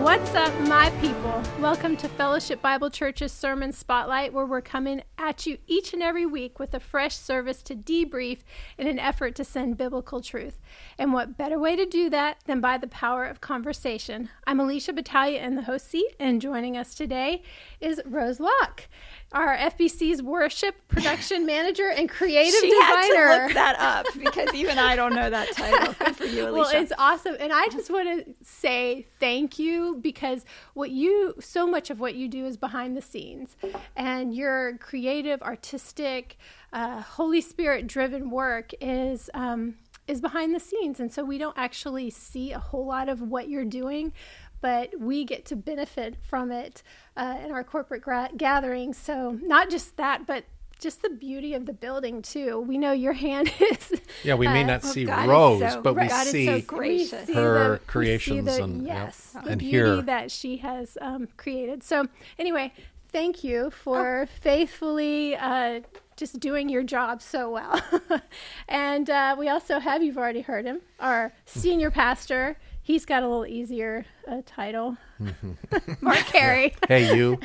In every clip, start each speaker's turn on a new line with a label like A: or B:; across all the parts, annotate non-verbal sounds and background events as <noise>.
A: What's up, my people? Welcome to Fellowship Bible Church's Sermon Spotlight, where we're coming at you each and every week with a fresh service to debrief in an effort to send biblical truth. And what better way to do that than by the power of conversation? I'm Alicia Battaglia in the host seat, and joining us today is Rose Locke our FBC's worship production manager and creative <laughs>
B: she
A: designer.
B: Had to look that up because even I don't know that title. Good for you, <laughs> Alicia.
A: Well, it's awesome, and I just want to say thank you because what you so much of what you do is behind the scenes, and your creative, artistic, uh, Holy Spirit driven work is. Um, is behind the scenes. And so we don't actually see a whole lot of what you're doing, but we get to benefit from it uh, in our corporate gra- gatherings. So, not just that, but just the beauty of the building too. We know your hand <laughs> is.
C: Yeah, we may uh, not see Rose, so, but we see, so
B: gracious.
C: We see her the, creations
A: the,
C: and
A: yes,
C: yep,
A: the
C: and
A: beauty
C: here
A: that she has um, created. So, anyway, thank you for oh. faithfully. Uh, just doing your job so well. <laughs> and uh, we also have, you've already heard him, our senior pastor, He's got a little easier uh, title. <laughs> Mark Carey.
C: hey, you.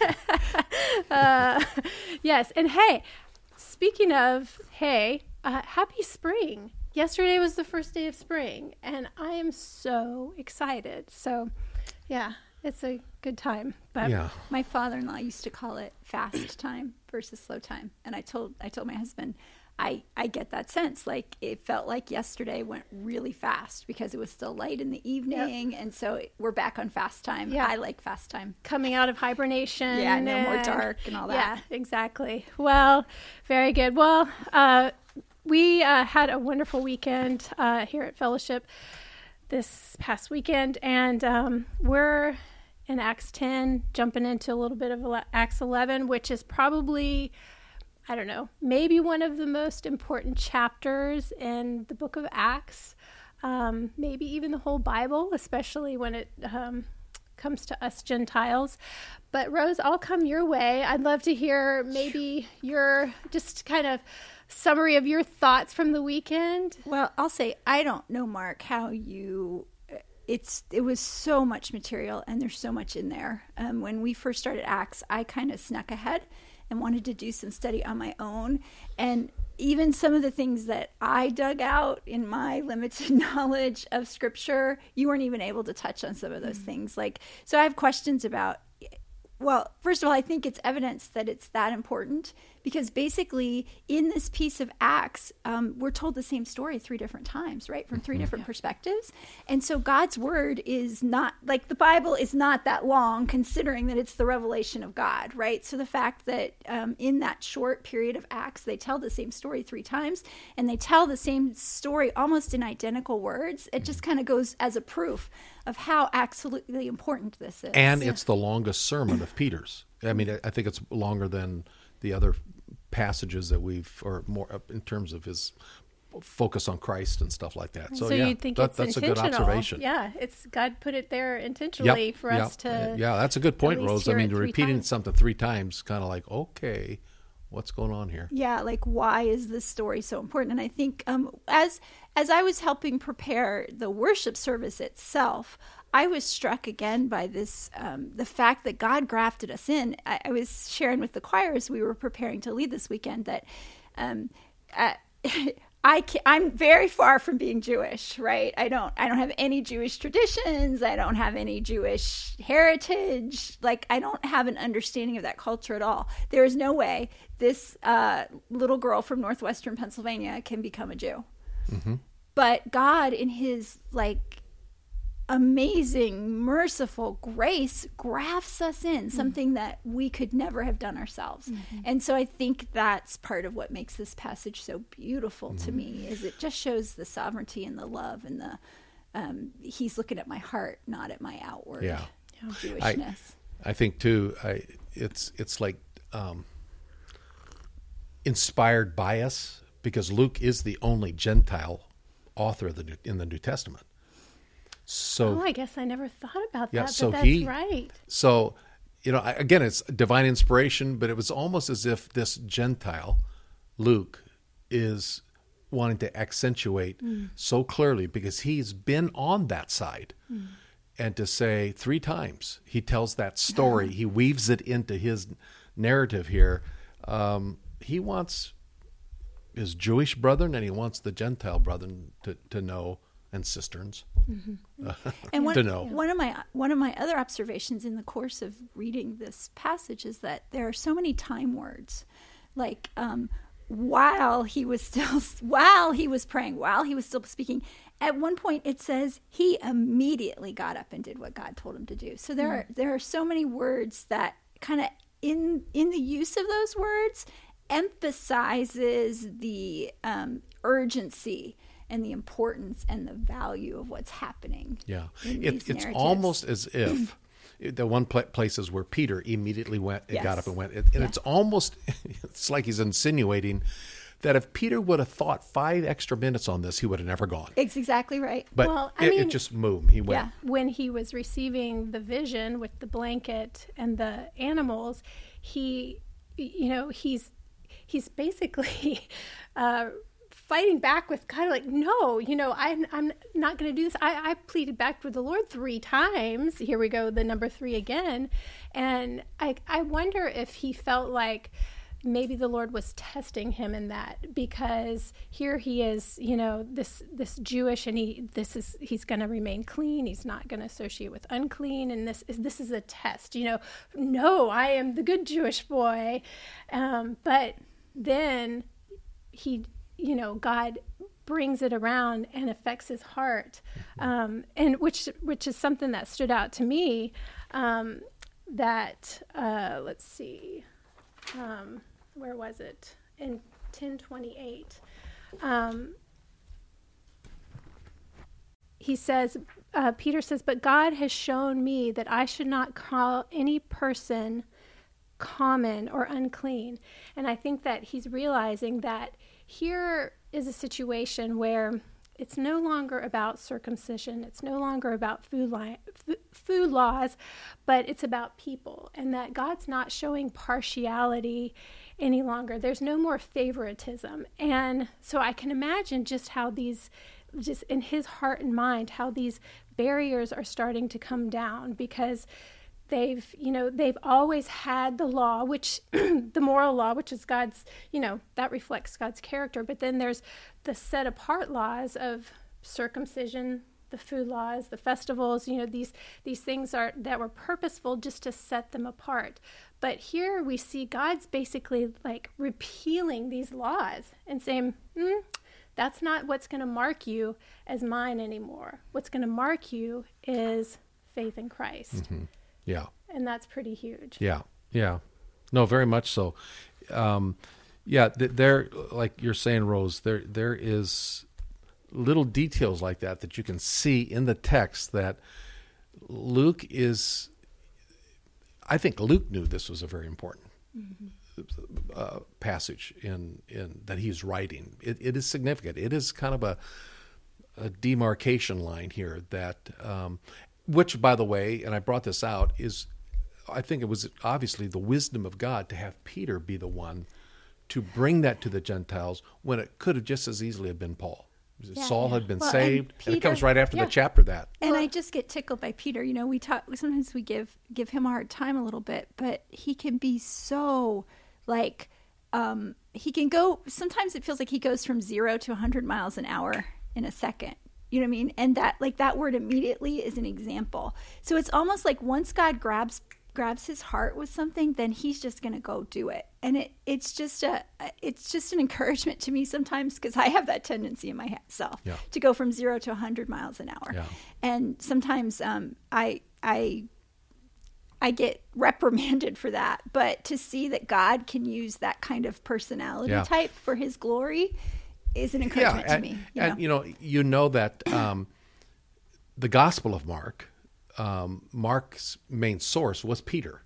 C: <laughs>
A: uh, yes. And hey, speaking of hey, uh, happy spring. Yesterday was the first day of spring, and I am so excited. So, yeah, it's a good time. But
C: yeah.
B: my father-in-law used to call it fast time versus slow time, and I told I told my husband I, I get that sense. Like it felt like yesterday went really fast because it was still light in the evening. Yep. And so we're back on fast time. Yeah. I like fast time.
A: Coming out of hibernation.
B: Yeah, no and, more dark and all that.
A: Yeah, exactly. Well, very good. Well, uh, we uh, had a wonderful weekend uh, here at Fellowship this past weekend. And um, we're in Acts 10, jumping into a little bit of Acts 11, which is probably I don't know, maybe one of the most important chapters in the book of Acts, um, maybe even the whole Bible, especially when it um, comes to us Gentiles. But Rose, I'll come your way. I'd love to hear maybe your just kind of summary of your thoughts from the weekend.
B: Well, I'll say I don't know, Mark, how you it's it was so much material and there's so much in there. Um, when we first started Acts, I kind of snuck ahead and wanted to do some study on my own. And even some of the things that I dug out in my <laughs> limited <laughs> knowledge of scripture, you weren't even able to touch on some of those mm-hmm. things. Like, so I have questions about well, first of all, I think it's evidence that it's that important because basically, in this piece of Acts, um, we're told the same story three different times, right? From 3 mm-hmm. different perspectives. And so God's word is not like the Bible is not that long, considering that it's the revelation of God, right? So the fact that um, in that short period of Acts, they tell the same story three times and they tell the same story almost in identical words, it just kind of goes as a proof of how absolutely important this is.
C: And it's the longest sermon of Peter's. I mean, I think it's longer than the other passages that we've, or more in terms of his focus on Christ and stuff like that.
A: So,
C: so yeah,
A: you think
C: that,
A: it's
C: that's a good observation.
A: Yeah, it's God put it there intentionally
C: yep,
A: for
C: yep.
A: us to.
C: Yeah, that's a good point, Rose. I mean, repeating
A: times.
C: something three times, kind of like, okay, what's going on here?
B: Yeah, like why is this story so important? And I think um, as as I was helping prepare the worship service itself, I was struck again by this um, the fact that God grafted us in. I, I, was sharing with the choir as we were preparing to lead this weekend that um, uh, I <laughs> I'm very far from being Jewish, right? I don't I don't have any Jewish traditions. I don't have any Jewish heritage. Like I don't have an understanding of that culture at all. There is no way this uh, little girl from northwestern Pennsylvania can become a Jew. Mm-hmm. But God, in His like amazing, merciful grace grafts us in, mm-hmm. something that we could never have done ourselves. Mm-hmm. And so I think that's part of what makes this passage so beautiful mm-hmm. to me is it just shows the sovereignty and the love and the um, he's looking at my heart, not at my outward
C: yeah.
B: Jewishness.
C: I, I think too, I, it's it's like um, inspired by us because Luke is the only Gentile author of the New, in the New Testament. So
A: oh, I guess I never thought about that. yeah, that. So that's he, right.
C: So you know, again, it's divine inspiration, but it was almost as if this Gentile, Luke, is wanting to accentuate mm. so clearly because he's been on that side. Mm. and to say three times he tells that story, he weaves it into his narrative here. Um, he wants his Jewish brethren and he wants the Gentile brethren to, to know and cisterns <laughs>
B: and one,
C: to know.
B: one of my one of my other observations in the course of reading this passage is that there are so many time words. Like um, while he was still <laughs> while he was praying while he was still speaking at one point it says he immediately got up and did what god told him to do. So there are there are so many words that kind of in in the use of those words emphasizes the um, urgency and the importance and the value of what's happening
C: Yeah, it, it's
B: narratives.
C: almost as <clears throat> if the one pla places where Peter immediately went, and got up and went, and
B: Yeah.
C: it's almost <laughs> it's like he's insinuating that if Peter would have thought five extra minutes on this, he would have never gone.
B: it's exactly right
C: But
A: Well, I
C: it, it
A: mean-
C: just moved. He went.
B: Yeah.
A: when he was receiving the vision with the blanket and the animals, he, you know, he's he's basically <laughs> uh, fighting back with of like, no, you know, I'm I'm not going to do this. I, I pleaded back with the Lord three times. Here we go, the number three again, and I I wonder if he felt like maybe the lord was testing him in that because here he is you know this this jewish and he this is he's going to remain clean. He's not going to associate with unclean. And this is this is a test you know. No i am the good jewish boy. Um, but then he you know god brings it around and affects his heart um, and which which is something that stood out to me um, that uh, let's see um, where was it? In 1028 um, he says uh, peter says but god has shown me that i should not call any person common or unclean. And i think that he's realizing that here is a situation where it's no longer about circumcision it's no longer about food, li- food laws but it's about people and that god's not showing partiality any longer. There's no more favoritism. And so i can imagine just how these just in his heart and mind how these barriers are starting to come down because they've you know they've always had the law which <clears throat> the moral law which is god's you know that reflects god's character. But then there's the set apart laws of circumcision the food laws the festivals you know these these things are that were purposeful just to set them apart. But here we see god's basically like repealing these laws and saying mm, that's not what's going to mark you as mine anymore. What's going to mark you is faith in christ
C: Yeah.
A: and that's pretty huge.
C: Yeah, yeah, no, very much so. Um, yeah, th- there, like you're saying, Rose, there there is little details like that that you can see in the text that Luke is. I think Luke knew this was a very important uh, passage in in that he's writing. It, it is significant. It is kind of a a demarcation line here that, um, which, by the way, and I brought this out, is I think it was obviously the wisdom of God to have Peter be the one to bring that to the Gentiles when it could have just as easily have been Paul. Saul had been
B: Well, and
C: saved, and, it comes right after
A: yeah.
C: the chapter that.
B: And I just get tickled by Peter. You know, we talk sometimes we give give him a hard time a little bit, but he can be so like um he can go sometimes it feels like he goes from 0 to 100 miles an hour in a second. You know what I mean? And that like that word immediately is an example. So it's almost like once God grabs grabs his heart with something, then he's just going to go do it. And it it's just a it's just an encouragement to me sometimes because I have that tendency in myself
C: Yeah.
B: to go from 0 to 100 miles an hour
C: Yeah.
B: and sometimes um, I I I get reprimanded for that. But to see that God can use that kind of personality
C: Yeah.
B: type for His glory is an encouragement
C: and,
B: to me. You
C: and
B: know?
C: you know, you know that um, the Gospel of Mark, um, Mark's main source was Peter,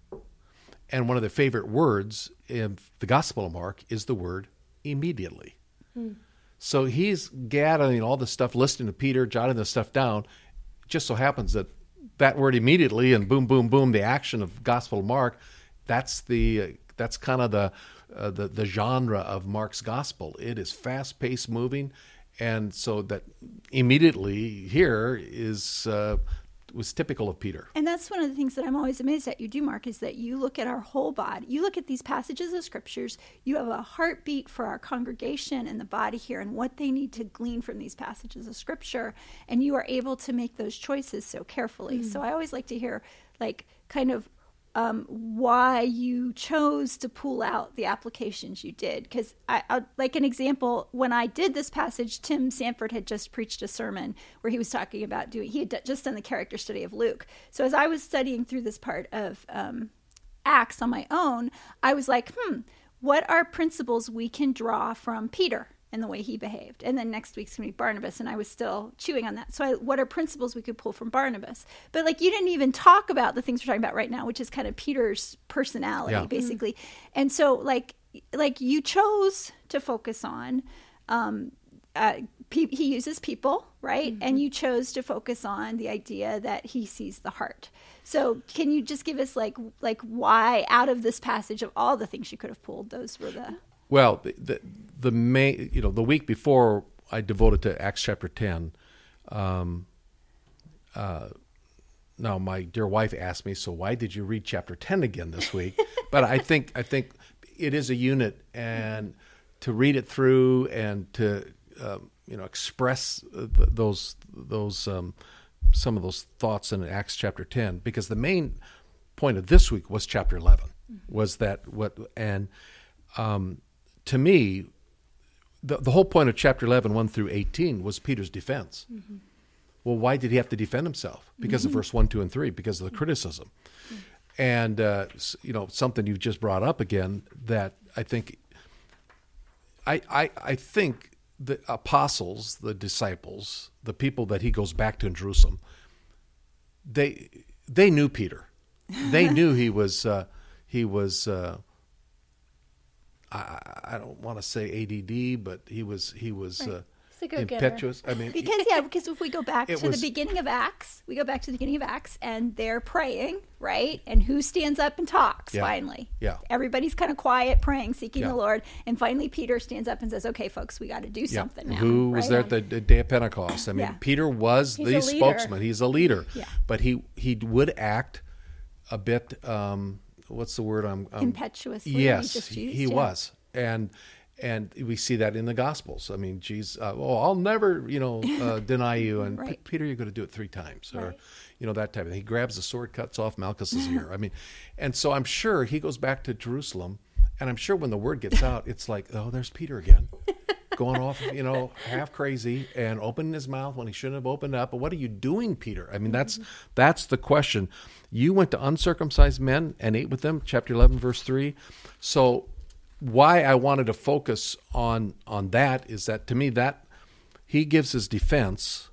C: and one of the favorite words in the Gospel of Mark is the word immediately. So he's gathering all this stuff, listening to Peter, jotting this stuff down. It just so happens that that word immediately and boom, boom, boom, the action of Gospel of Mark, that's the uh, that's kind of the, uh, the the genre of Mark's Gospel. It is fast paced, moving, and so that immediately here is uh, was typical of Peter.
B: And that's one of the things that I'm always amazed at you do, Mark, is that you look at our whole body. You look at these passages of scriptures. You have a heartbeat for our congregation and the body here and what they need to glean from these passages of scripture. And you are able to make those choices so carefully. Mm. So I always like to hear, like, kind of um, why you chose to pull out the applications you did. Because, I, I, like an example, when I did this passage, Tim Sanford had just preached a sermon where he was talking about doing, he had just done the character study of Luke. So, as I was studying through this part of um, Acts on my own, I was like, hmm, what are principles we can draw from Peter? And the way he behaved. And then next week's gonna be Barnabas, and I was still chewing on that. So, I, what are principles we could pull from Barnabas? But like, you didn't even talk about the things we're talking about right now, which is kind of Peter's personality, yeah. basically. Mm-hmm. And so, like, like you chose to focus on. Um, uh, he uses people, right? Mm-hmm. And you chose to focus on the idea that he sees the heart. So, can you just give us like like why out of this passage of all the things you could have pulled, those were the
C: well, the, the, the main, you know, the week before I devoted to Acts chapter 10, um, uh, now my dear wife asked me, so why did you read chapter 10 again this week? <laughs> but I think, I think it is a unit and to read it through and to, um, you know, express those, those, um, some of those thoughts in Acts chapter 10, because the main point of this week was chapter 11 mm-hmm. was that what, and, um, to me, the, the whole point of chapter 11, 1 through 18, was Peter's defense. Mm-hmm. Well, why did he have to defend himself? Because mm-hmm. of verse 1, 2, and 3, because of the criticism. Mm-hmm. And, uh, you know, something you've just brought up again that I think, I, I, I think the apostles, the disciples, the people that he goes back to in Jerusalem, they, they knew Peter. They <laughs> knew he was, uh, he was, uh, I, I don't want to say ADD, but he was he was right. uh, impetuous. I mean, <laughs>
B: because yeah, because if we go back <laughs> to was, the beginning of Acts, we go back to the beginning of Acts, and they're praying, right? And who stands up and talks?
C: Yeah,
B: finally,
C: yeah,
B: everybody's kind of quiet, praying, seeking yeah. the Lord, and finally Peter stands up and says, "Okay, folks, we got to do yeah. something now."
C: Who was there at the, the, day of Pentecost? I mean, Peter was He's the spokesman. He's a leader,
B: yeah.
C: but he he would act a bit. Um, what's the word? I'm, I'm
B: impetuously.
C: Yes, he, he was, and and we see that in the Gospels. I mean, Jesus, uh, oh, I'll never, you know, <laughs> uh, deny you. And right. Peter, you're going to do it three times, or right. you know that type of thing. He grabs the sword, cuts off Malchus's <laughs> ear. I mean, and so I'm sure he goes back to Jerusalem, and I'm sure when the word gets out, it's like, oh, there's Peter again. <laughs> going off, you know, half crazy and opening his mouth when he shouldn't have opened up. But what are you doing, Peter? I mean, that's mm-hmm. that's the question. You went to uncircumcised men and ate with them, chapter 11, verse 3. So, why I wanted to focus on on that is that to me that he gives his defense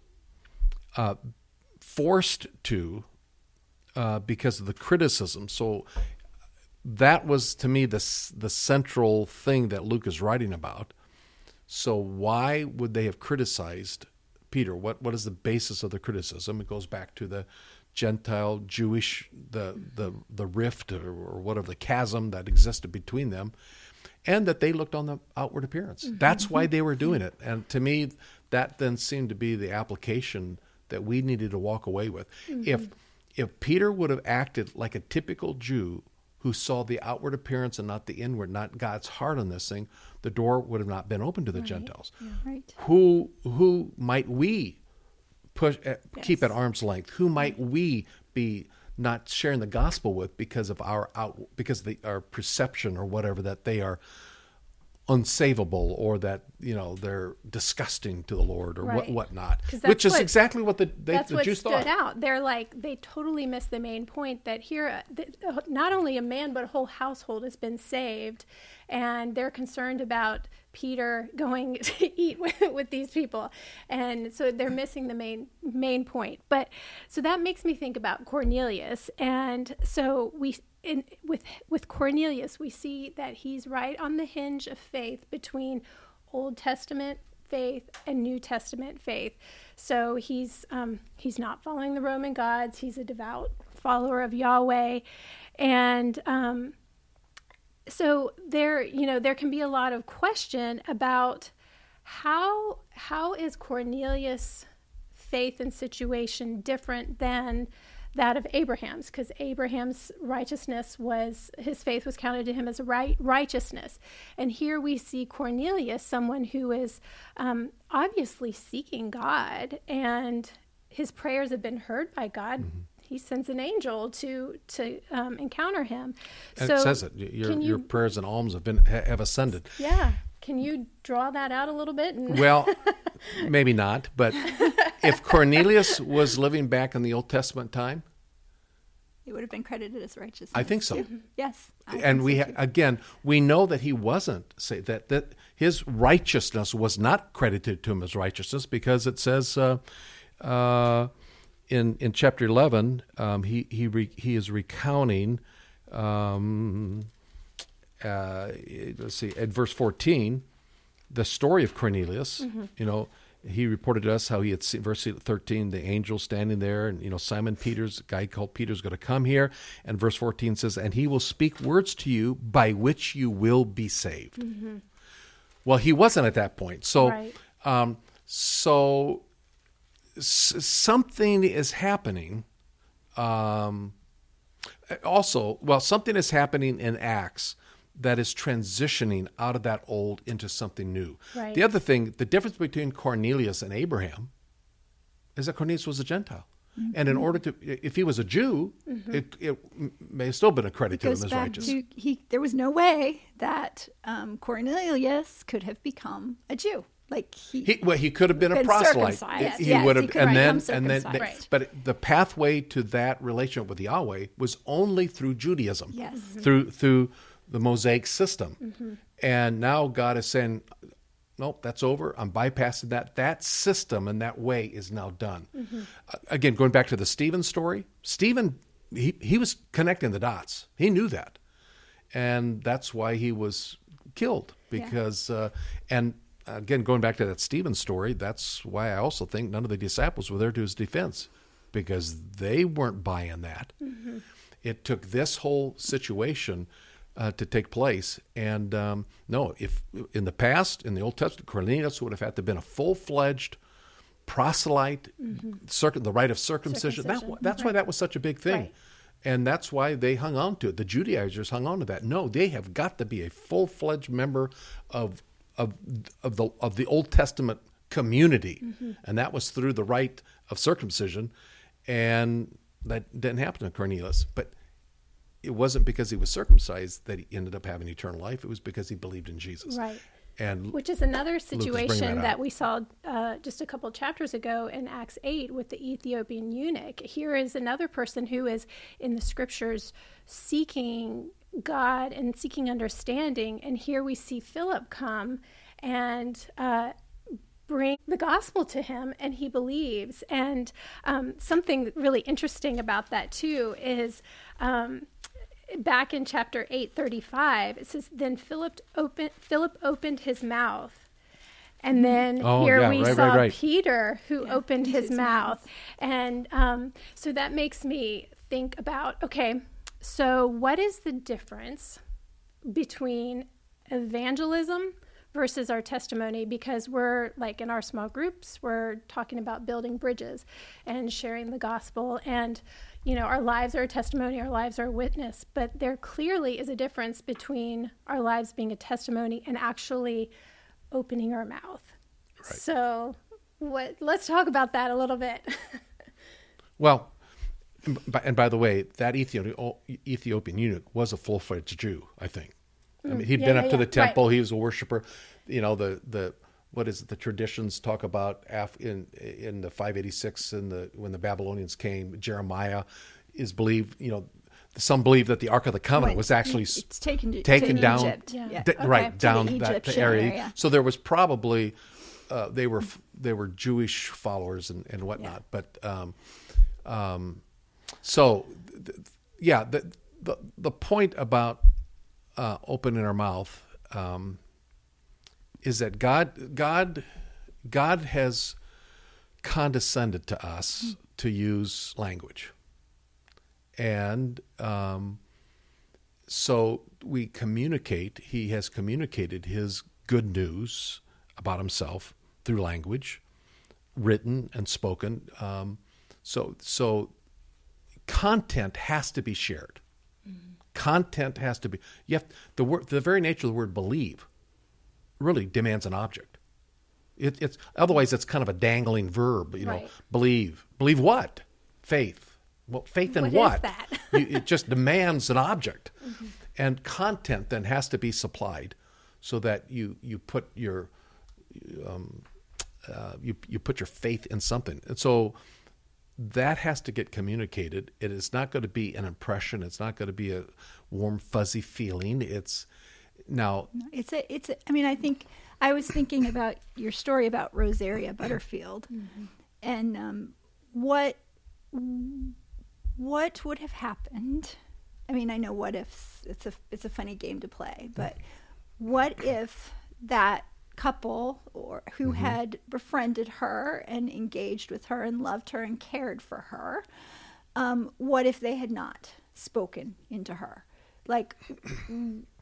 C: uh, forced to uh, because of the criticism. So that was to me the the central thing that Luke is writing about. So why would they have criticized Peter? What what is the basis of the criticism? It goes back to the Gentile Jewish the the the rift or, or whatever the chasm that existed between them, and that they looked on the outward appearance. Mm-hmm. That's why they were doing it. And to me, that then seemed to be the application that we needed to walk away with. Mm-hmm. If if Peter would have acted like a typical Jew who saw the outward appearance and not the inward, not God's heart on this thing, the door would have not been open to the
B: right.
C: Gentiles.
B: Yeah, right.
C: Who who might we push uh, yes. keep at arm's length? Who might we be not sharing the gospel with because of our out because of the, our perception or whatever that they are unsavable or that you know they're disgusting to the Lord or right. what whatnot, which is what, exactly what the they,
A: that's
C: the
A: what
C: Jews
A: stood
C: thought.
A: out. They're like they totally missed the main point that here, uh, not only a man but a whole household has been saved, and they're concerned about Peter going <laughs> to eat with, <laughs> with these people, and so they're missing the main main point. But so that makes me think about Cornelius, and so we in, with with Cornelius, we see that he's right on the hinge of faith between Old Testament faith and New Testament faith. So he's um, he's not following the Roman gods. He's a devout follower of Yahweh, and um, so there you know there can be a lot of question about how how is Cornelius faith and situation different than that of Abraham's because Abraham's righteousness was his faith was counted to him as right righteousness, and here we see Cornelius, someone who is um, obviously seeking God, and his prayers have been heard by God. Mm-hmm. He sends an angel to to um, encounter him.
C: And so it says it. Your, you, your prayers and alms have been have ascended.
A: Yeah. Can you draw that out a little bit?
C: And... well, <laughs> maybe not. But if Cornelius was living back in the Old Testament time,
B: he would have been credited as righteous.
C: I think so.
B: yes.
C: I and we so ha- again, we know that he wasn't say that that his righteousness was not credited to him as righteousness because it says uh, uh, in in chapter eleven um, he he re- he is recounting. Um, uh, let's see, at verse 14, the story of Cornelius, mm-hmm. you know, he reported to us how he had seen, verse 13, the angel standing there, and, you know, Simon Peter's, guy called peter's going to come here. And verse 14 says, and he will speak words to you by which you will be saved. Mm-hmm. Well, he wasn't at that point. So, right. um, so something is happening. Um, also, well, something is happening in Acts that is transitioning out of that old into something new. Right. The other thing, the difference between Cornelius and Abraham is that Cornelius was a Gentile. Mm-hmm. And in order to, if he was a Jew, mm-hmm. it, it, may have still been a credit to him as righteous. To,
B: he, there was no way that um, Cornelius could have become a Jew. Like he,
C: he well, he could have been, been a proselyte. Yes,
B: he yes, would have,
C: and then, and then, right. but the pathway to that relationship with Yahweh was only through Judaism.
B: Yes,
C: through through the Mosaic system. Mm-hmm. And now God is saying, nope, that's over. I'm bypassing that. That system and that way is now done. Mm-hmm. Uh, again, going back to the Stephen story, Stephen, he, he was connecting the dots. He knew that. And that's why he was killed because, yeah. uh, and again, going back to that Stephen story, that's why I also think none of the disciples were there to his defense because they weren't buying that. Mm-hmm. It took this whole situation uh, to take place. And um, no, if in the past, in the Old Testament, Cornelius would have had to have been a full fledged proselyte, mm-hmm. the rite of circumcision. circumcision. That, that's right. why that was such a big thing. Right. And that's why they hung on to it. The Judaizers hung on to that. No, they have got to be a full fledged member of of of the of the Old Testament community, mm-hmm. and that was through the rite of circumcision, and that didn't happen to Cornelius. But it wasn't because he was circumcised that he ended up having eternal life. It was because he believed in Jesus.
A: Right.
C: And
A: which is another situation that, that, we saw uh, just a couple chapters ago in Acts 8 with the Ethiopian eunuch. Here is another person who is in the scriptures seeking God and seeking understanding. And here we see Philip come and uh, bring the gospel to him and he believes. And um, something really interesting about that, too, is. Um, back in chapter 835 it says then philip opened philip opened his mouth and then oh, here yeah, we right, saw right, right. peter who yeah, opened his, his mouth. mouth. and um, so that makes me think about okay so what is the difference between evangelism versus our testimony because we're like in our small groups we're talking about building bridges and sharing the gospel and you know, our lives are a testimony, our lives are a witness, but there clearly is a difference between our lives being a testimony and actually opening our mouth. Right. So, what? Let's talk about that a little bit. <laughs>
C: well, and by the way, that Ethiopian eunuch was a full-fledged Jew, I think. I mean, mm, he'd yeah, been up yeah, to the temple. Right. He was a worshiper. You know, the the what is it? The traditions talk about af, in in the 586 and the when the Babylonians came. Jeremiah is believed. You know, some believe that the Ark of the Covenant was actually
B: it's taken
C: taken
B: to
C: down
B: Egypt. Yeah.
C: D- okay. right down that area. area. So there was probably uh, they were they were Jewish followers and, and whatnot. Yeah. But um, um, so yeah, the, the the point about uh, opening our mouth. Um, is that God God God has condescended to us to use language, and um, so we communicate. He has communicated His good news about Himself through language. written and spoken. Um, so so content has to be shared. Content has to be. You have the word. The very nature of the word believe really demands an object. It, it's otherwise it's kind of a dangling verb. You know,
A: Right.
C: believe. Believe what? Faith. Well, faith in
A: What is
C: what?
A: that? <laughs>
C: you, it just demands an object, and content then has to be supplied, so that you you put your um, uh, you you put your faith in something, and so that has to get communicated. It is not going to be an impression. It's not going to be a warm fuzzy feeling. It's now
B: It's a, it's a, I mean, I think I was thinking about your story about Rosaria Butterfield and um, what, what would have happened. I mean, I know what ifs, it's a, it's a funny game to play, but what if that couple or who mm-hmm. had befriended her and engaged with her and loved her and cared for her, um, what if they had not spoken into her? Like,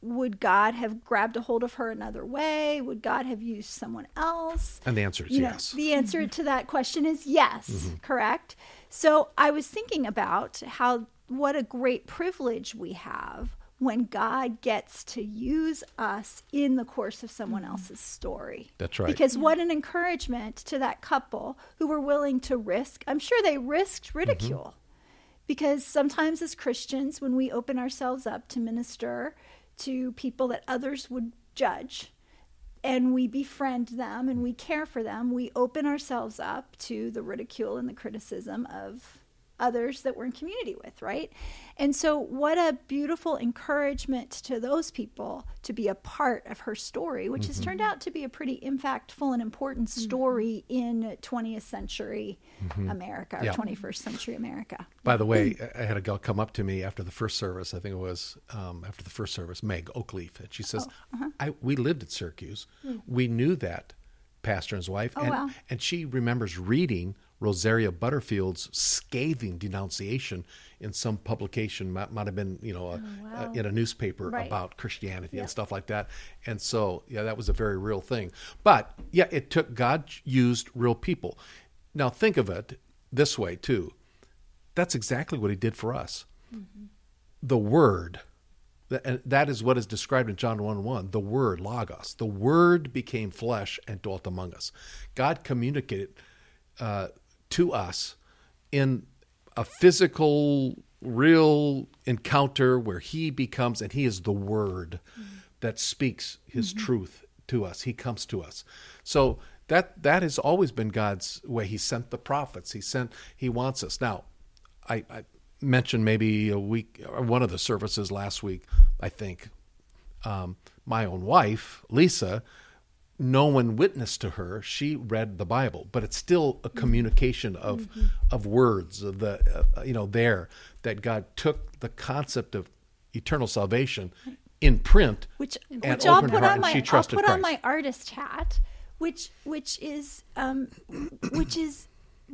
B: would God have grabbed a hold of her another way? Would God have used someone else?
C: and the answer is
B: You know,
C: yes.
B: the answer mm-hmm. to that question is yes, mm-hmm. correct? So I was thinking about how what a great privilege we have when God gets to use us in the course of someone mm-hmm. else's story.
C: That's right.
B: Because what an encouragement to that couple who were willing to risk. I'm sure they risked mm-hmm. ridicule. Because sometimes as Christians, when we open ourselves up to minister to people that others would judge, and we befriend them and we care for them, we open ourselves up to the ridicule and the criticism of others that we're in community with, right? And so, what a beautiful encouragement to those people to be a part of her story, which has mm-hmm. turned out to be a pretty impactful and important mm-hmm. story in 20th century mm-hmm. America, or
C: Yeah.
B: 21st century America.
C: By the way, I I had a gal come up to me after the first service. I think it was um, after the first service, Meg Oakleaf, and she says,
B: Oh, uh-huh.
C: I, "We lived at Syracuse. Mm. We knew that pastor and his wife.
B: Oh,
C: and
B: wow.
C: and she remembers reading Rosaria Butterfield's scathing denunciation in some publication. Might, might have been, you know, a, oh, a- in a newspaper
B: Oh, Right.
C: about Christianity and stuff like that. And so, yeah, that was a very real thing. But yeah, it took God used real people. Now think of it this way too that's exactly what he did for us. Mm-hmm. The Word, that is what is described in John 1 1. The Word, Logos, the Word became flesh and dwelt among us. God communicated uh, to us in a physical, real encounter where he becomes, and he is the Word that speaks his truth to us. He comes to us. So that that has always been God's way. He sent the prophets. He sent. He wants us. Now, I, I mentioned maybe a week or one of the services last week. I think um, my own wife, Lisa. No one witnessed to her. She read the Bible, but it's still a communication of of words of the uh, you know there that God took the concept of eternal salvation in print,
B: which
C: and
B: which I'll put on my
C: she
B: I'll put on
C: Christ.
B: my artist hat, which which is um, which is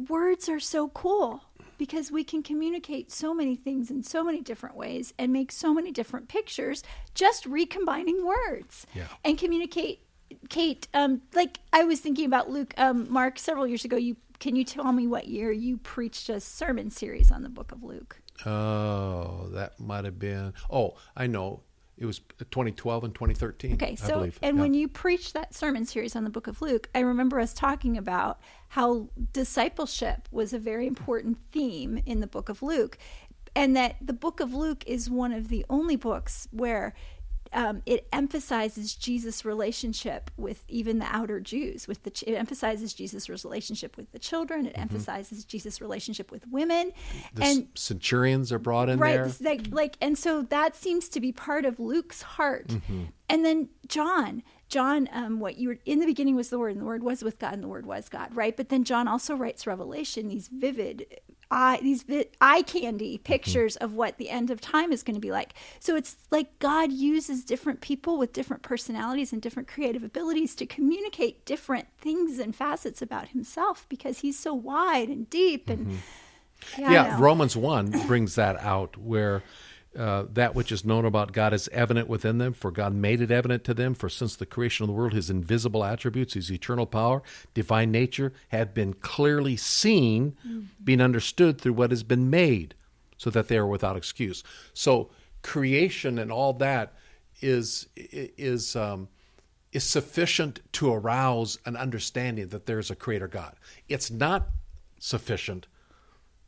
B: words are so cool because we can communicate so many things in so many different ways and make so many different pictures just recombining words
C: Yeah.
B: and communicate. Kate, um, like I was thinking about Luke, um, Mark, several years ago. You can you tell me what year you preached a sermon series on the Book of Luke?
C: Oh, that might have been. Oh, I know. It was 2012 and 2013.
B: Okay, so and
C: Yeah.
B: when you preached that sermon series on the book of Luke, I remember us talking about how discipleship was a very important theme in the book of Luke, and that the book of Luke is one of the only books where um, it emphasizes Jesus' relationship with even the outer Jews. With the it emphasizes Jesus' relationship with the children. It
C: Mm-hmm.
B: emphasizes Jesus' relationship with women,
C: the
B: and
C: centurions are brought in
B: right
C: there.
B: this- like like and so that seems to be part of luke's heart
C: Mm-hmm.
B: and then john john um, what you were in the beginning was the word and the word was with god and the word was god right? But then john also writes revelation these vivid eye these vi- eye candy pictures of what the end of time is going to be like. So it's like god uses different people with different personalities and different creative abilities to communicate different things and facets about himself because he's so wide and deep and yeah, I
C: yeah,
B: know.
C: Romans 1 brings that out where uh, that which is known about God is evident within them, for God made it evident to them. For since the creation of the world, his invisible attributes, his eternal power, divine nature, have been clearly seen, being understood through what has been made, so that they are without excuse. So creation and all that is is um, is sufficient to arouse an understanding that there's a creator God. It's not sufficient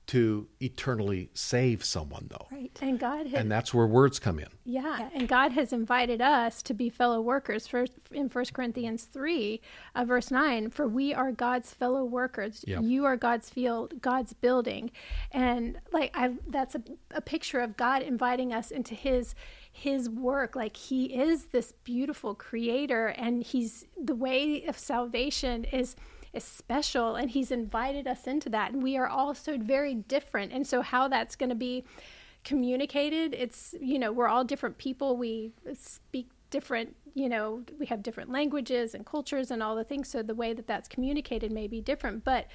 C: to eternally save someone though.
B: Right.
A: And God has,
C: And that's where words come in.
A: yeah, and God has invited us to be fellow workers. First, in First Corinthians three, uh, verse nine, for we are God's fellow workers.
C: Yep.
A: You are God's field, God's building, and like I, that's a, a picture of God inviting us into His His work. Like He is this beautiful Creator, and He's the way of salvation is is special and he's invited us into that and we are all so very different. And so how that's going to be communicated it's you know we're all different people. We speak different you know we have different languages and cultures and all the things so the way that that's communicated may be different. But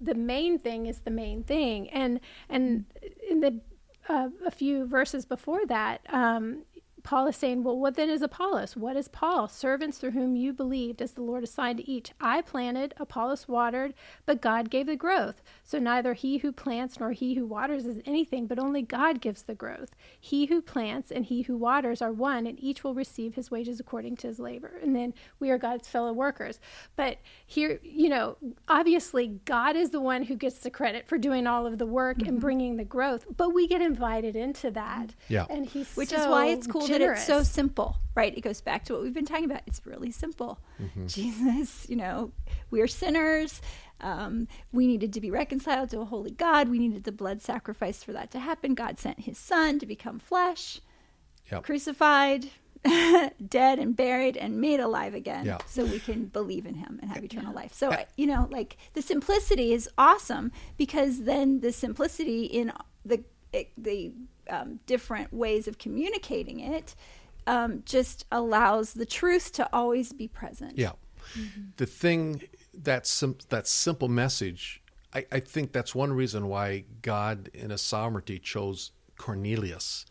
A: the main thing is the main thing. And and in the uh, a few verses before that um, Paul is saying, Well, what then is Apollos? What is Paul? Servants through whom you believed, as the Lord assigned to each. I planted, Apollos watered, but God gave the growth. So neither he who plants nor he who waters is anything, but only God gives the growth. He who plants and he who waters are one, and each will receive his wages according to his labor. And then we are God's fellow workers. But here, you know, obviously God is the one who gets the credit for doing all of the work
B: Mm-hmm.
A: and bringing the growth, but we get invited into that.
C: Yeah.
A: And he's
B: Which
A: so
B: is why it's cool that it's so simple, right? It goes back to what we've been talking about. It's really simple. Jesus, you know, we are sinners. Um, we needed to be reconciled to a holy God. We needed the blood sacrifice for that to happen. God sent his son to become flesh,
C: Yep.
B: crucified, <laughs> dead and buried and made alive again
C: Yeah.
B: so we can believe in him and have eternal life. So, you know, like the simplicity is awesome because then the simplicity in the the um, different ways of communicating it um, just allows the truth to always be present.
C: Yeah. The thing that sim- that simple message, I, I think that's one reason why God, in His sovereignty, chose Cornelius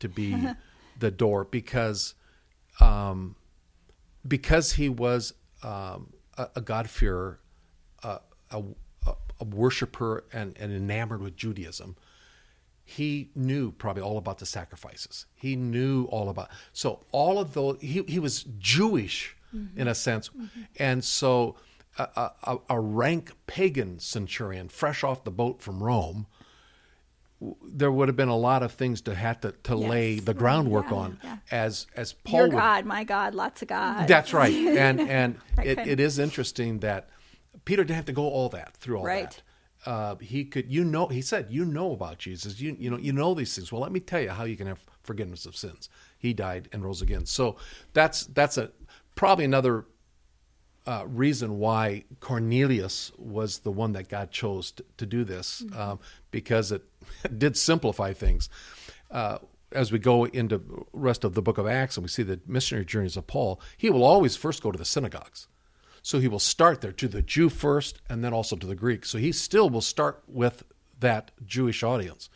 C: to be <laughs> the door because, um, because he was um, a, a God-fearer, a, a, a worshiper, and, and enamored with Judaism he knew probably all about the sacrifices. He knew all about so all of those. He he was Jewish mm-hmm. in a sense, mm-hmm. and so a, a, a rank pagan centurion, fresh off the boat from Rome, w- there would have been a lot of things to have to, to lay the groundwork
B: Yeah,
C: on
B: yeah.
C: as as Paul
B: Your
C: would
B: God, my God, lots of God.
C: that's right, and <laughs> and it, it is interesting that Peter didn't have to go all that through all
B: Right.
C: that. Uh, he could, you know, he said, you know about Jesus, you you know, you know these things. Well, let me tell you how you can have forgiveness of sins. He died and rose again. So that's that's a probably another uh, reason why Cornelius was the one that God chose to, to do this, um, because it <laughs> did simplify things. Uh, as we go into rest of the book of Acts and we see the missionary journeys of Paul, he will always first go to the synagogues. So he will start there to the Jew first and then also to the Greek. So he still will start with that Jewish audience.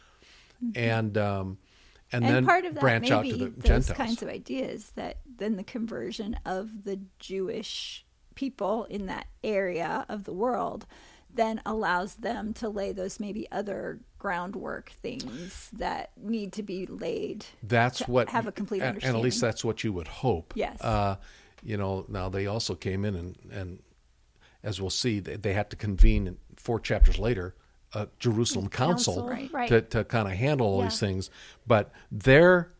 C: And um, and,
B: and
C: then
B: part of that
C: branch out to the
B: those
C: Gentiles.
B: kinds of ideas that then the conversion of the Jewish people in that area of the world then allows them to lay those maybe other groundwork things that need to be laid.
C: that's
B: to
C: what
B: have a complete
C: and, and at least that's what you would hope
B: Yes.
C: uh, you know now they also came in and and as we'll see they, they had to convene four chapters later a jerusalem council,
A: Council, Right. right.
C: to, to kind of handle all these things. But there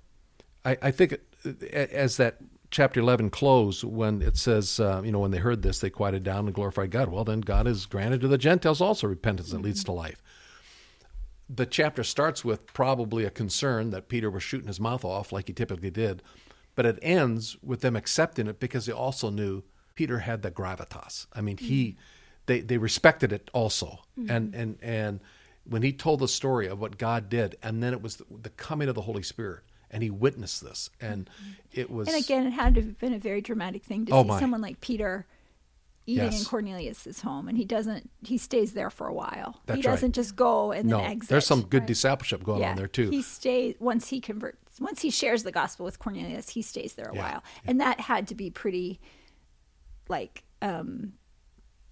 C: I, I think uh, as that chapter 11 closed when it says uh, you know when they heard this they quieted down and glorified god. Well then god has granted to the gentiles also repentance that leads to life. The chapter starts with probably a concern that Peter was shooting his mouth off like he typically did, but it ends with them accepting it because they also knew Peter had the gravitas. I mean, he mm-hmm. they they respected it also, mm-hmm. and and and when he told the story of what God did, and then it was the, the coming of the Holy Spirit, and he witnessed this, and mm-hmm. it was
B: And again, it had to have been a very dramatic thing to
C: Oh,
B: see
C: my.
B: someone like Peter eating
C: Yes.
B: in Cornelius's home, and he doesn't. He stays there for a while.
C: That's
B: he doesn't
C: right.
B: just go and
C: no,
B: then exit.
C: there's some good
A: Right.
C: discipleship going on there too.
B: He stays once he converts. Once he shares the gospel with Cornelius, he stays there a
C: Yeah,
B: while, and that had to be pretty, like, um,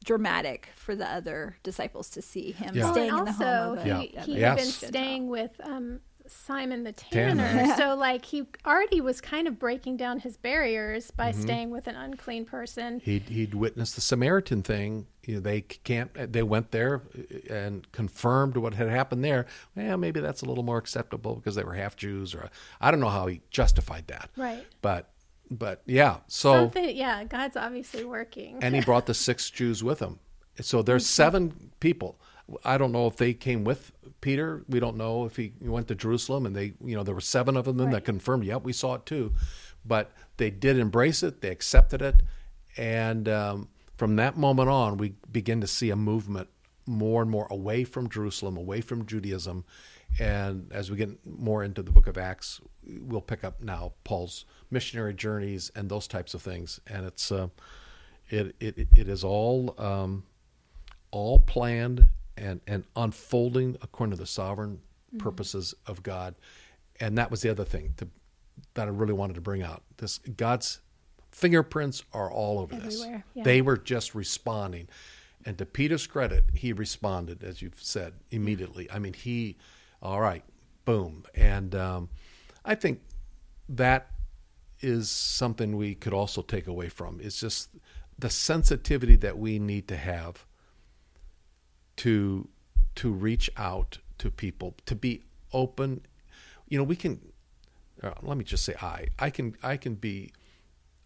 B: dramatic for the other disciples to see him
C: Yeah.
B: staying
A: Well,
B: in the
A: and
B: home
A: also,
B: of a,
C: Yeah.
A: he, he
B: a
A: had been staying with um, Simon the
C: Tanner.
A: tanner. <laughs> so, like, he already was kind of breaking down his barriers by
C: Mm-hmm.
A: staying with an unclean person.
C: He'd, he'd witnessed the Samaritan thing. You know, they can't. They went there and confirmed what had happened there. Well, maybe that's a little more acceptable because they were half Jews, or I don't know how he justified that.
A: Right.
C: But, but yeah. So
A: Something, yeah, God's obviously working.
C: and he brought the <laughs> six Jews with him. So there's seven people. I don't know if they came with Peter. We don't know if he went to Jerusalem and they, you know, there were seven of them that confirmed, yep, we saw it too. But they did embrace it, they accepted it. And um, from that moment on, we begin to see a movement more and more away from Jerusalem, away from Judaism. And as we get more into the book of Acts, we'll pick up now Paul's missionary journeys and those types of things. And it's, uh, it, it, it is all, um, all planned and, and unfolding according to the sovereign purposes of God. And that was the other thing to, that I really wanted to bring out. This God's fingerprints are all over this.
A: Yeah.
C: They were just responding. And to Peter's credit, he responded, as you've said, immediately. I mean, he, all right, boom. And um, I think that is something we could also take away from. It's just the sensitivity that we need to have to to reach out to people, to be open. You know, we can. Uh, let me just say, I I can I can be,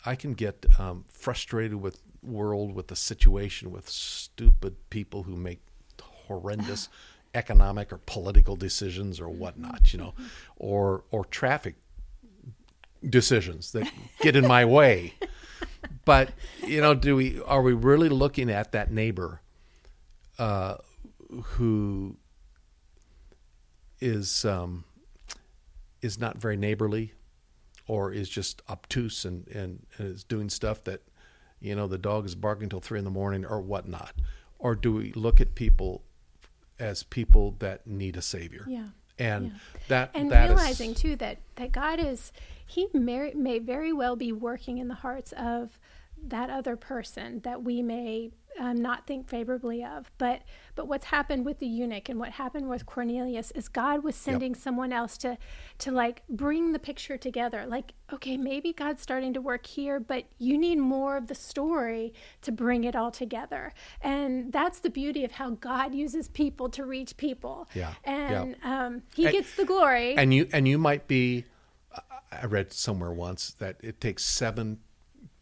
C: I can get um, frustrated with world, with the situation, with stupid people who make horrendous <laughs> economic or political decisions or whatnot. You know, or or traffic decisions that get in my way. <laughs> But you know, do we are we really looking at that neighbor uh, who is um, is not very neighborly, or is just obtuse and, and, and is doing stuff that you know the dog is barking till three in the morning or whatnot, or do we look at people as people that need a savior?
A: Yeah.
C: and
A: Yeah.
C: that
A: and
C: that is-
A: realizing too that that God is he may, may very well be working in the hearts of that other person that we may um, not think favorably of. But but what's happened with the eunuch and what happened with Cornelius is God was sending someone else to to like bring the picture together. Like okay maybe God's starting to work here but you need more of the story to bring it all together. And that's the beauty of how God uses people to reach people.
C: Yeah, yeah.
A: and um, he
C: And-
A: gets the glory.
C: and you and you might be i read somewhere once that it takes seven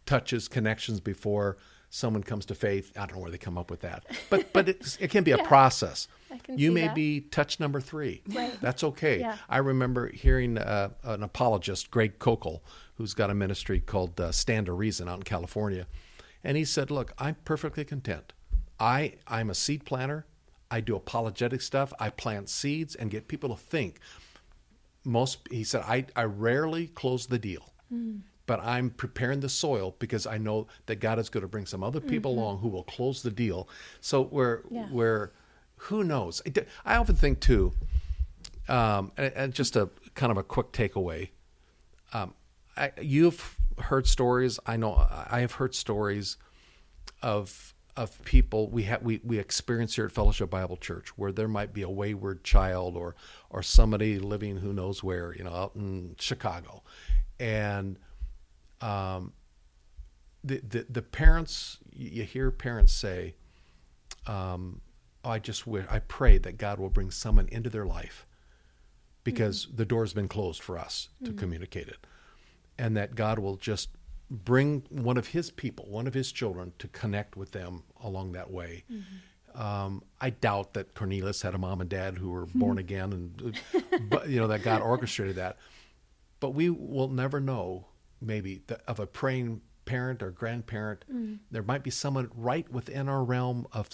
C: touches connections before someone comes to faith i don't know where they come up with that. But but <laughs> it's, it can be a process. You may
A: that.
C: be touch number three.
A: Right.
C: that's okay.
A: Yeah.
C: i remember hearing uh, an apologist Greg Koukl who's got a ministry called uh, stand to reason out in california. And he said look i'm perfectly content. I i'm a seed planter. I do apologetic stuff. I plant seeds and get people to think. Most he said I, I rarely close the deal but i'm preparing the soil because i know that god is going to bring some other people along who will close the deal. So we're
A: Yeah.
C: we're who knows? I often think too um, and, and just a kind of a quick takeaway. Um, I, you've heard stories i know i have heard stories of of people we have we, we experience here at Fellowship Bible Church where there might be a wayward child or or somebody living who knows where you know out in Chicago, and um, the the, the parents you hear parents say, um, oh, I just wish I pray that God will bring someone into their life because the door's been closed for us to communicate it and that God will just bring one of his people, one of his children, to connect with them along that way. Um, I doubt that Cornelius had a mom and dad who were <laughs> born again, and but you know that God orchestrated that. But we will never know, maybe, that of a praying parent or grandparent. There might be someone right within our realm of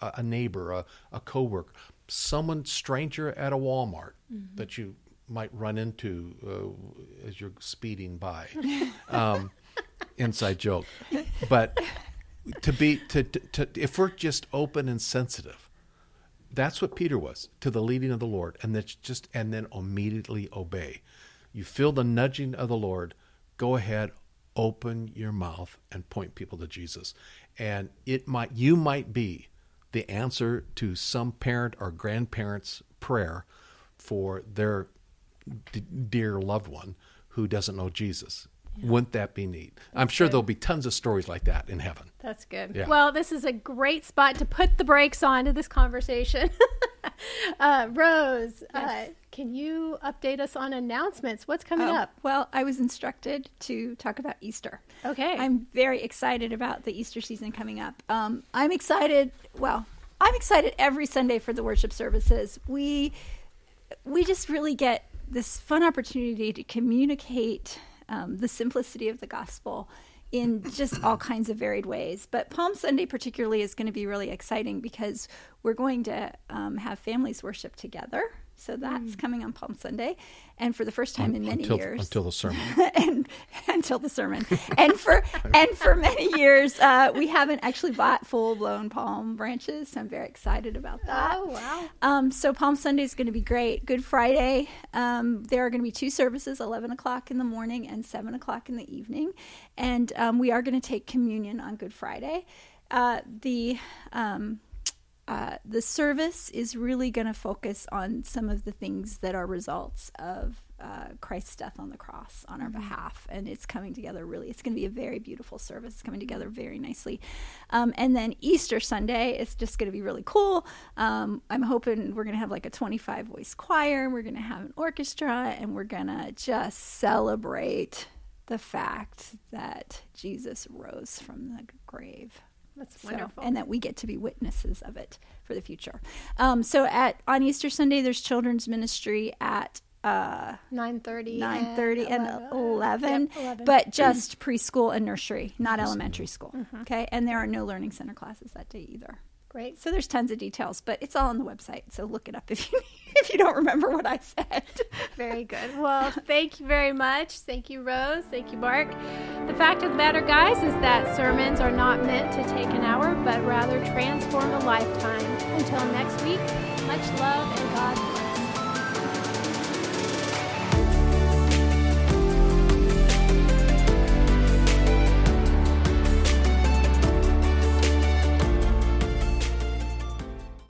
C: a neighbor, a, a coworker, someone stranger at a Walmart that you might run into uh, as you're speeding by. <laughs> Um, inside joke, but to be to, to, to if we're just open and sensitive that's what peter was to the leading of the lord and that's just and then immediately obey you feel the nudging of the lord go ahead open your mouth and point people to jesus and it might you might be the answer to some parent or grandparent's prayer for their d- dear loved one who doesn't know jesus wouldn't that be neat i'm sure there'll be tons of stories like that in heaven
A: That's good.
C: Yeah.
A: Well, this is a great spot to put the brakes on to this conversation. <laughs> uh, Rose, uh,
B: Yes.
A: Can you update us on announcements? What's coming
B: Oh,
A: up?
B: Well, I was instructed to talk about Easter.
A: Okay.
B: I'm very excited about the Easter season coming up. Um, I'm excited. Well, I'm excited every Sunday for the worship services. We we just really get this fun opportunity to communicate um, the simplicity of the gospel in just all kinds of varied ways. But Palm Sunday, particularly, is going to be really exciting because we're going to um, have families worship together. So that's coming on Palm Sunday, and for the first time in many
C: until,
B: years,
C: until the sermon. <laughs>
B: And until the sermon. And for <laughs> and for many years uh, we haven't actually bought full blown palm branches so i'm very excited about that.
A: Oh, wow.
B: um, so palm sunday is going to be great. Good friday. Um, there are going to be two services 11 o'clock in the morning and 7 o'clock in the evening. And um, we are going to take communion on good friday. Uh, the um, uh, the service is really going to focus on some of the things that are results of uh, Christ's death on the cross on our behalf, and it's coming together really. It's going to be a very beautiful service. It's coming together very nicely, um, and then Easter Sunday is just going to be really cool. Um, I'm hoping we're going to have like a 25 voice choir. We're going to have an orchestra, and we're going to just celebrate the fact that Jesus rose from the grave.
A: That's
B: So-
A: wonderful.
B: and that we get to be witnesses of it for the future. Um, so at on Easter Sunday, there's children's ministry at uh,
A: 9.30
B: nine thirty and
A: 11.
B: eleven,
A: Yep, 11.
B: but just preschool and nursery, not elementary school.
A: Mm-hmm.
B: Okay, and there are no learning center classes that day either.
A: Great.
B: So there's tons of details, but it's all on the website. So look it up if you <laughs> if you don't remember what I said. <laughs>
A: Very good. Well, thank you very much. Thank you, Rose. Thank you, Mark. The fact of the matter, guys, is that sermons are not meant to take an hour, but rather transform a lifetime. Until next week, much love and God.